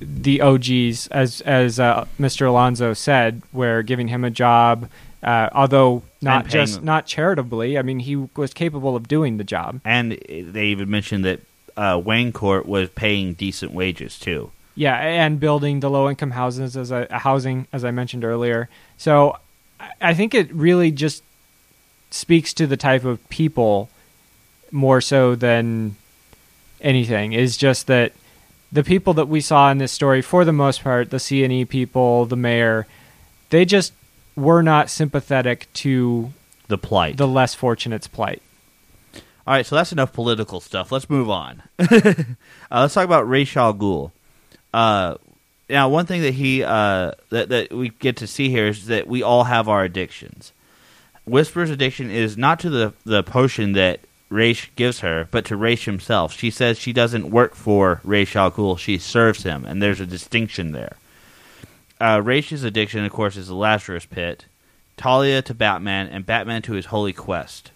the OGs, as as uh, Mr. Alonso said, where giving him a job, uh, although not just them. not charitably. I mean, he was capable of doing the job. And they even mentioned that uh, Wayne Corp was paying decent wages too. Yeah, and building the low income houses as a housing, as I mentioned earlier. So I- I think it really just speaks to the type of people more so than anything. Is just that the people that we saw in this story, for the most part, the C and E people, the mayor, they just were not sympathetic to The plight. the less fortunate's plight. All right, so that's enough political stuff. Let's move on. uh, let's talk about Ra's al Ghul. Uh, now, one thing that he uh, that that we get to see here is that we all have our addictions. Whisper's addiction is not to the the potion that Ra's gives her, but to Ra's himself. She says she doesn't work for Ra's al Ghul; she serves him, and there's a distinction there. Uh, Ra's addiction, of course, is the Lazarus Pit. Talia to Batman, and Batman to his holy quest.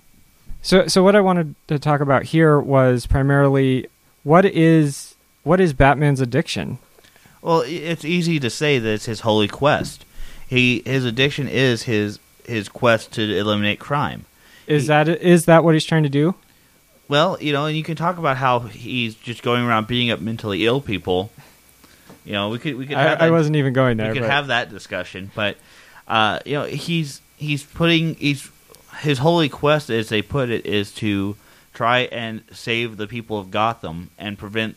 So, so what I wanted to talk about here was primarily what is what is Batman's addiction? Well, it's easy to say that it's his holy quest. He his addiction is his his quest to eliminate crime. Is He- that is that what he's trying to do? Well, you know, and you can talk about how he's just going around beating up mentally ill people. You know, we could we could have I, I wasn't even going there. we could but- have that discussion, but uh, you know, he's he's putting he's his holy quest, as they put it, is to try and save the people of Gotham and prevent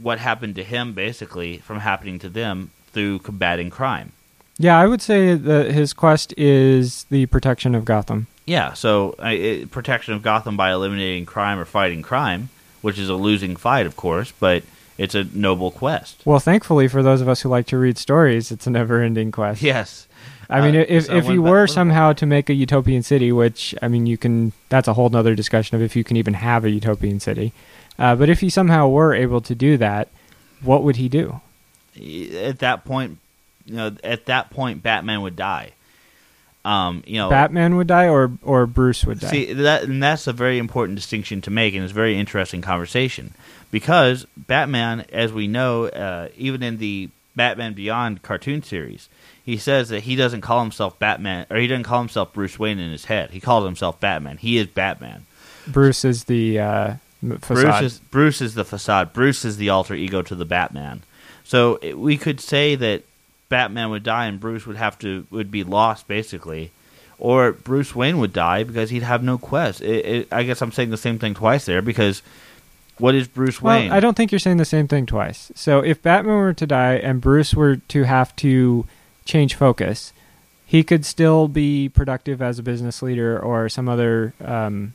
what happened to him, basically, from happening to them through combating crime. yeah, I would say that his quest is the protection of Gotham. Yeah, so uh, it, protection of Gotham by eliminating crime or fighting crime, which is a losing fight, of course, but it's a noble quest. Well, thankfully for those of us who like to read stories, it's a never-ending quest. Yes. I mean, Uh, if so if you were somehow to make a utopian city, which I mean, you can. That's a whole nother discussion of if you can even have a utopian city. Uh, but if he somehow were able to do that, what would he do? At that point, you know, at that point, Batman would die. Um, you know, Batman would die, or or Bruce would die. See that, and that's a very important distinction to make, and it's a very interesting conversation because Batman, as we know, uh, even in the Batman Beyond cartoon series, he says that he doesn't call himself Batman, or he doesn't call himself Bruce Wayne in his head. He calls himself Batman. He is Batman. Bruce is the uh, facade. Bruce is Bruce is the facade. Bruce is the alter ego to the Batman. So it, we could say that Batman would die and Bruce would have to would be lost basically, or Bruce Wayne would die because he'd have no quest. It, it, I guess I'm saying the same thing twice there because what is Bruce well, Wayne? I don't think you're saying the same thing twice. So if Batman were to die and Bruce were to have to change focus, he could still be productive as a business leader or some other um,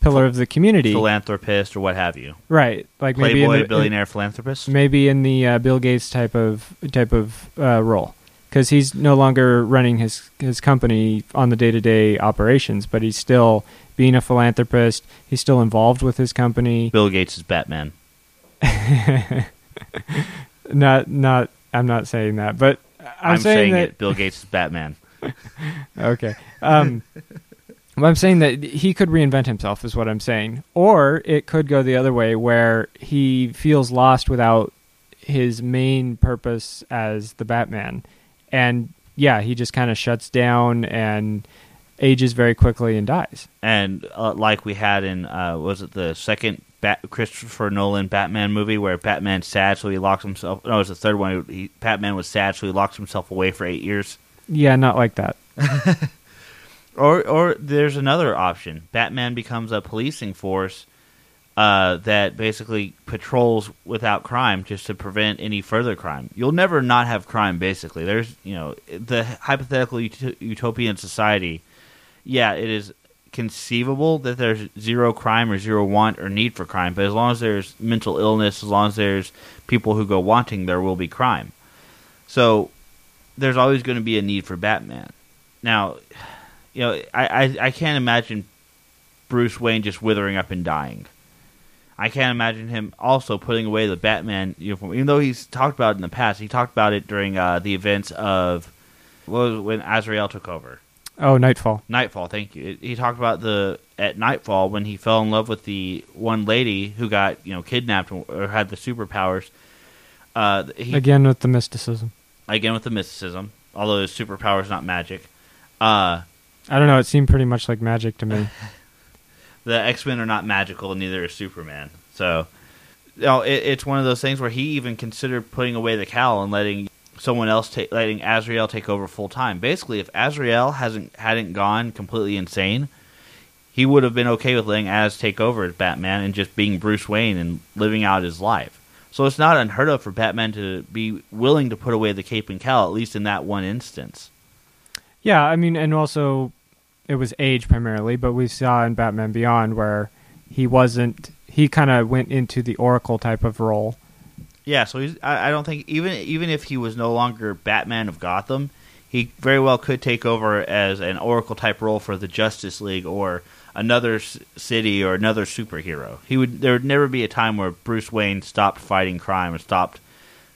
pillar of the community. philanthropist or what have you, Right, like maybe playboy the, billionaire philanthropist. maybe in the uh, Bill Gates type of type of uh, role, because he's no longer running his his company on the day to day operations, but he's still being a philanthropist. He's still involved with his company. Bill Gates is Batman. Not not. I'm not saying that, but I'm, I'm, saying, that it. Bill Gates is Batman. okay. Um, I'm saying that he could reinvent himself, is what I'm saying. Or it could go the other way, where he feels lost without his main purpose as the Batman, and yeah, he just kind of shuts down and ages very quickly and dies. and uh, like we had in uh, was it the second Bat- Christopher Nolan Batman movie where Batman's sad so he locks himself. No, it was the third one. He, Batman was sad so he locks himself away for eight years. Yeah, not like that. Or or there's another option. Batman becomes a policing force uh, that basically patrols without crime just to prevent any further crime. You'll never not have crime. Basically, there's you know the hypothetical ut- utopian society. Yeah, it is conceivable that there's zero crime or zero want or need for crime, but as long as there's mental illness, as long as there's people who go wanting, there will be crime. So there's always going to be a need for Batman. Now, you know, I, I, I can't imagine Bruce Wayne just withering up and dying. I can't imagine him also putting away the Batman uniform, even though he's talked about it in the past. He talked about it during uh, the events of what was it, when Azrael took over. Oh, Knightfall. Knightfall, thank you. He talked about the at Knightfall when he fell in love with the one lady who got you know kidnapped or had the superpowers. Uh, he, Again with the mysticism. again with the mysticism, although his superpower is not magic. Uh, I don't know. It seemed pretty much like magic to me. the X Men are not magical, and neither is Superman. So, you know, it, it's one of those things where he even considered putting away the cowl and letting someone else take, letting Azrael take over full time. Basically, if Azrael hasn't hadn't gone completely insane, he would have been okay with letting Az take over as Batman and just being Bruce Wayne and living out his life. So it's not unheard of for Batman to be willing to put away the cape and cowl, at least in that one instance. Yeah, I mean, and also it was age primarily, but we saw in Batman Beyond where he wasn't. He kind of went into the Oracle type of role. Yeah, so he's. I, I don't think even even if he was no longer Batman of Gotham, he very well could take over as an Oracle type role for the Justice League or another city or another superhero. He would. There would never be a time where Bruce Wayne stopped fighting crime or stopped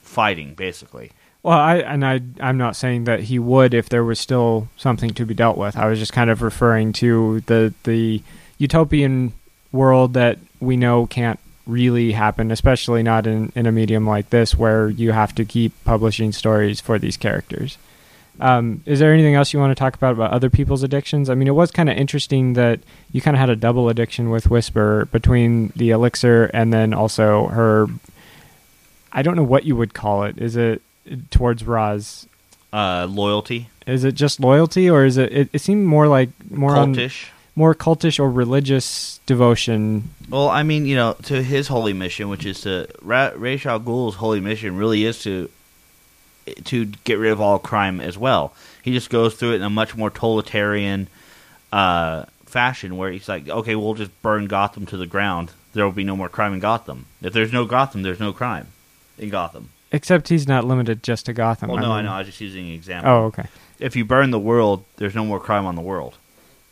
fighting, basically. Well, I and I I'm not saying that he would if there was still something to be dealt with. I was just kind of referring to the the utopian world that we know can't really happen, especially not in, in a medium like this where you have to keep publishing stories for these characters. Um, is there anything else you want to talk about about other people's addictions? I mean, it was kind of interesting that you kind of had a double addiction with Whisper between the elixir and then also her. I don't know what you would call it. Is it towards Ra's? Uh, loyalty, Is it just loyalty, or is it? It, it seemed more like more on cultish. more cultish or religious devotion. Well, I mean, you know, to his holy mission, which is to Ra- Ra's al Ghul's holy mission, really is to to get rid of all crime as well. He just goes through it in a much more totalitarian uh, fashion, where he's like, okay, we'll just burn Gotham to the ground. There will be no more crime in Gotham. If there's no Gotham, there's no crime in Gotham. Except he's not limited just to Gotham. Well, no, I mean- know. I was just using an example. Oh, okay. If you burn the world, there's no more crime on the world.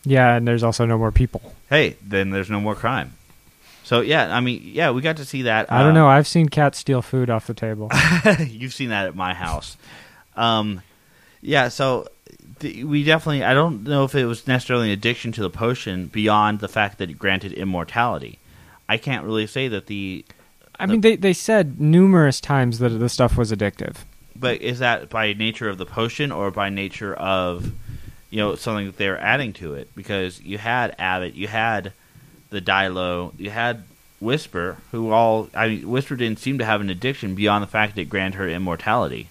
Yeah, and there's also no more people. Hey, then there's no more crime. So yeah, I mean, yeah, we got to see that. I don't uh, know. I've seen cats steal food off the table. You've seen that at my house. Um, yeah, so th- we definitely. I don't know if it was necessarily an addiction to the potion beyond the fact that it granted immortality. I can't really say that the. I mean, they they said numerous times that the stuff was addictive. But is that by nature of the potion or by nature of, you know, something that they're adding to it? Because you had Abbot, you had the Dai Lo, you had Whisper, who all. I mean, Whisper didn't seem to have an addiction beyond the fact that it granted her immortality.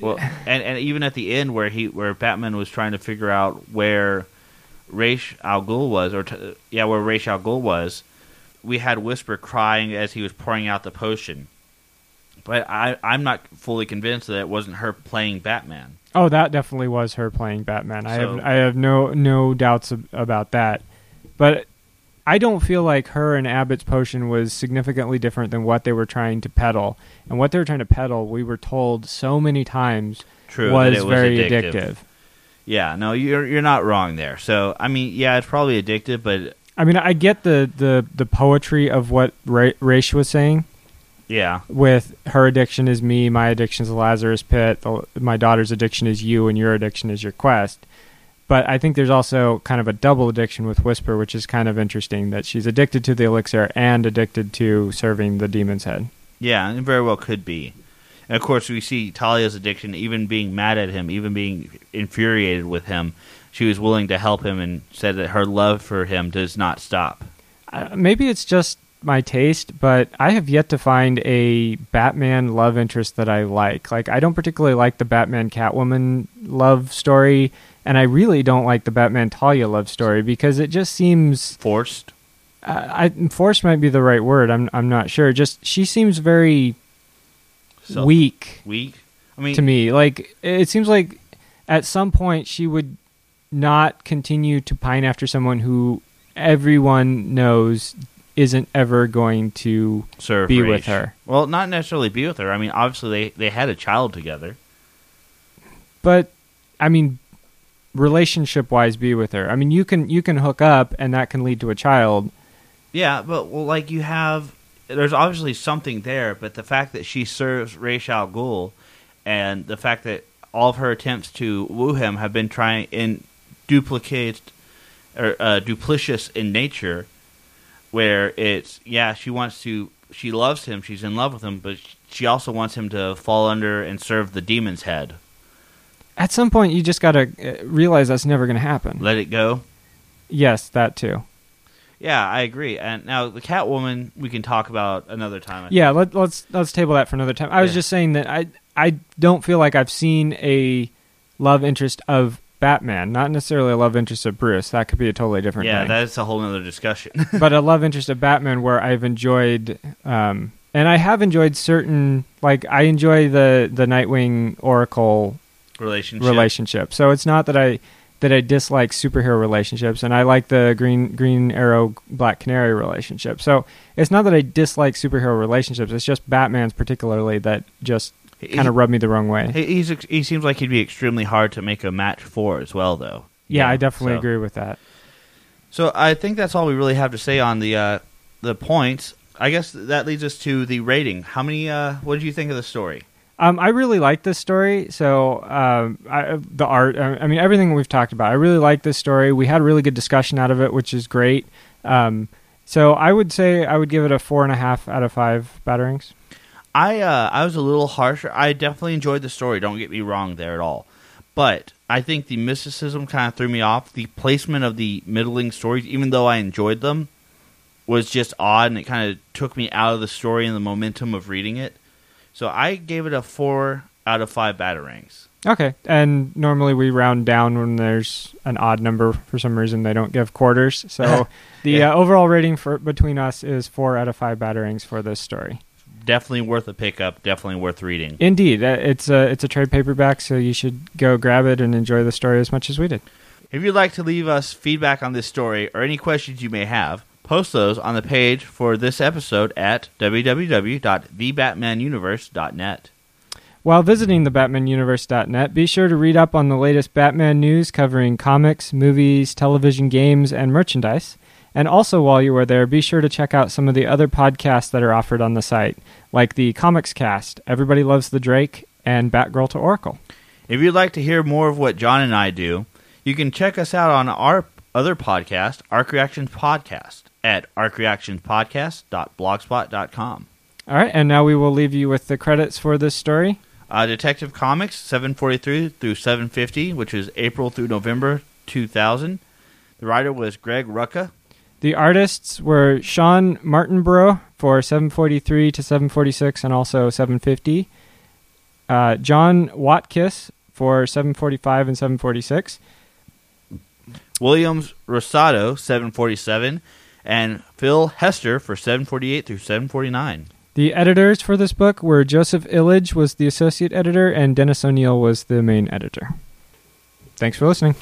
Well, and and even at the end where he where Batman was trying to figure out where Ra's al Ghul was, or t- yeah, where Ra's al Ghul was, we had Whisper crying as he was pouring out the potion. But I I'm not fully convinced that it wasn't her playing Batman. Oh, that definitely was her playing Batman. I So- have I have no no doubts ab- about that. But I don't feel like her and Abbot's potion was significantly different than what they were trying to peddle. And what they were trying to peddle, we were told so many times True, was, it was very addictive. addictive. Yeah, no, you're you're not wrong there. So I mean, yeah, it's probably addictive, but I mean, I get the the, the poetry of what Ra- Ra's was saying. yeah, With her addiction is me, my addiction is Lazarus Pit, the, my daughter's addiction is you, and your addiction is your quest. But I think there's also kind of a double addiction with Whisper, which is kind of interesting that she's addicted to the elixir and addicted to serving the demon's head. yeah, it very well could be. And of course, we see Talia's addiction, even being mad at him, even being infuriated with him. She was willing to help him and said that her love for him does not stop. Uh, maybe it's just my taste, but I have yet to find a Batman love interest that I like. Like, I don't particularly like the Batman Catwoman love story, and I really don't like the Batman Talia love story because it just seems Forced. uh, I forced might be the right word. I'm I'm not sure. Just she seems very So weak weak. I mean, to me. Like it seems like at some point she would not continue to pine after someone who everyone knows isn't ever going to serve be with her. Well, not necessarily be with her. I mean, obviously they they had a child together. But I mean relationship wise be with her. I mean you can you can hook up and that can lead to a child. Yeah, but well, like you have, there's obviously something there, but the fact that she serves Ra's al Ghul, and the fact that all of her attempts to woo him have been trying in duplicate or uh, duplicious in nature, where it's yeah she wants to she loves him she's in love with him, but she also wants him to fall under and serve the demon's head. At some point you just got to realize that's never going to happen. Let it go. Yes, that too. Yeah, I agree. And now the Catwoman we can talk about another time. Yeah, let, let's let's table that for another time. I was Yeah. just saying that I I don't feel like I've seen a love interest of Batman, not necessarily a love interest of Bruce. That could be a totally different Yeah, thing. that's a whole other discussion. but a love interest of Batman where I've enjoyed, um, and I have enjoyed certain, like I enjoy the the Nightwing Oracle Relationship. relationship. So it's not that I that I dislike superhero relationships, and I like the Green Green Arrow Black Canary relationship. So it's not that I dislike superhero relationships. It's just Batman's particularly that just kind of rubbed me the wrong way. he- He's he seems like he'd be extremely hard to make a match for as well, though. yeah, I definitely so- agree with that. So I think that's all we really have to say on the uh, the points. I guess that leads us to the rating. How many? Uh, what did you think of the story? Um, I really like this story. So um, I, the art, I I mean, everything we've talked about. I really like this story. We had a really good discussion out of it, which is great. Um, so I would say I would give it a four and a half out of five batarangs. I uh, I was a little harsher. I definitely enjoyed the story. Don't get me wrong there at all. But I think the mysticism kind of threw me off. The placement of the middling stories, even though I enjoyed them, was just odd, and it kind of took me out of the story and the momentum of reading it. So I gave it a four out of five batarangs. Okay, and normally we round down when there's an odd number for some reason. They don't give quarters, so the Yeah. uh, overall rating for between us is four out of five batarangs for this story. Definitely worth a pickup. Definitely worth reading. Indeed, uh, it's a it's a trade paperback, so you should go grab it and enjoy the story as much as we did. If you'd like to leave us feedback on this story or any questions you may have, post those on the page for this episode at www.thebatmanuniverse.net. While visiting the BatmanUniverse.net, be sure to read up on the latest Batman news covering comics, movies, television games, and merchandise. And also, while you are there, be sure to check out some of the other podcasts that are offered on the site, like the Comics Cast, Everybody Loves the Drake, and Batgirl to Oracle. If you'd like to hear more of what John and I do, you can check us out on our other podcast, Arc Reactions Podcast, at arcreactionspodcast.blogspot.com. All right, and now we will leave you with the credits for this story. Uh, Detective Comics 743 through 750, which is April through November 2000. The writer was Greg Rucka. The artists were Shawn Martinbrough for 743 to 746 and also 750. Uh, John Watkiss for 745 and 746. Williams Rosado 747, and Phil Hester for 748 through 749. The editors for this book were Joseph Illidge was the associate editor and Dennis O'Neil was the main editor. Thanks for listening.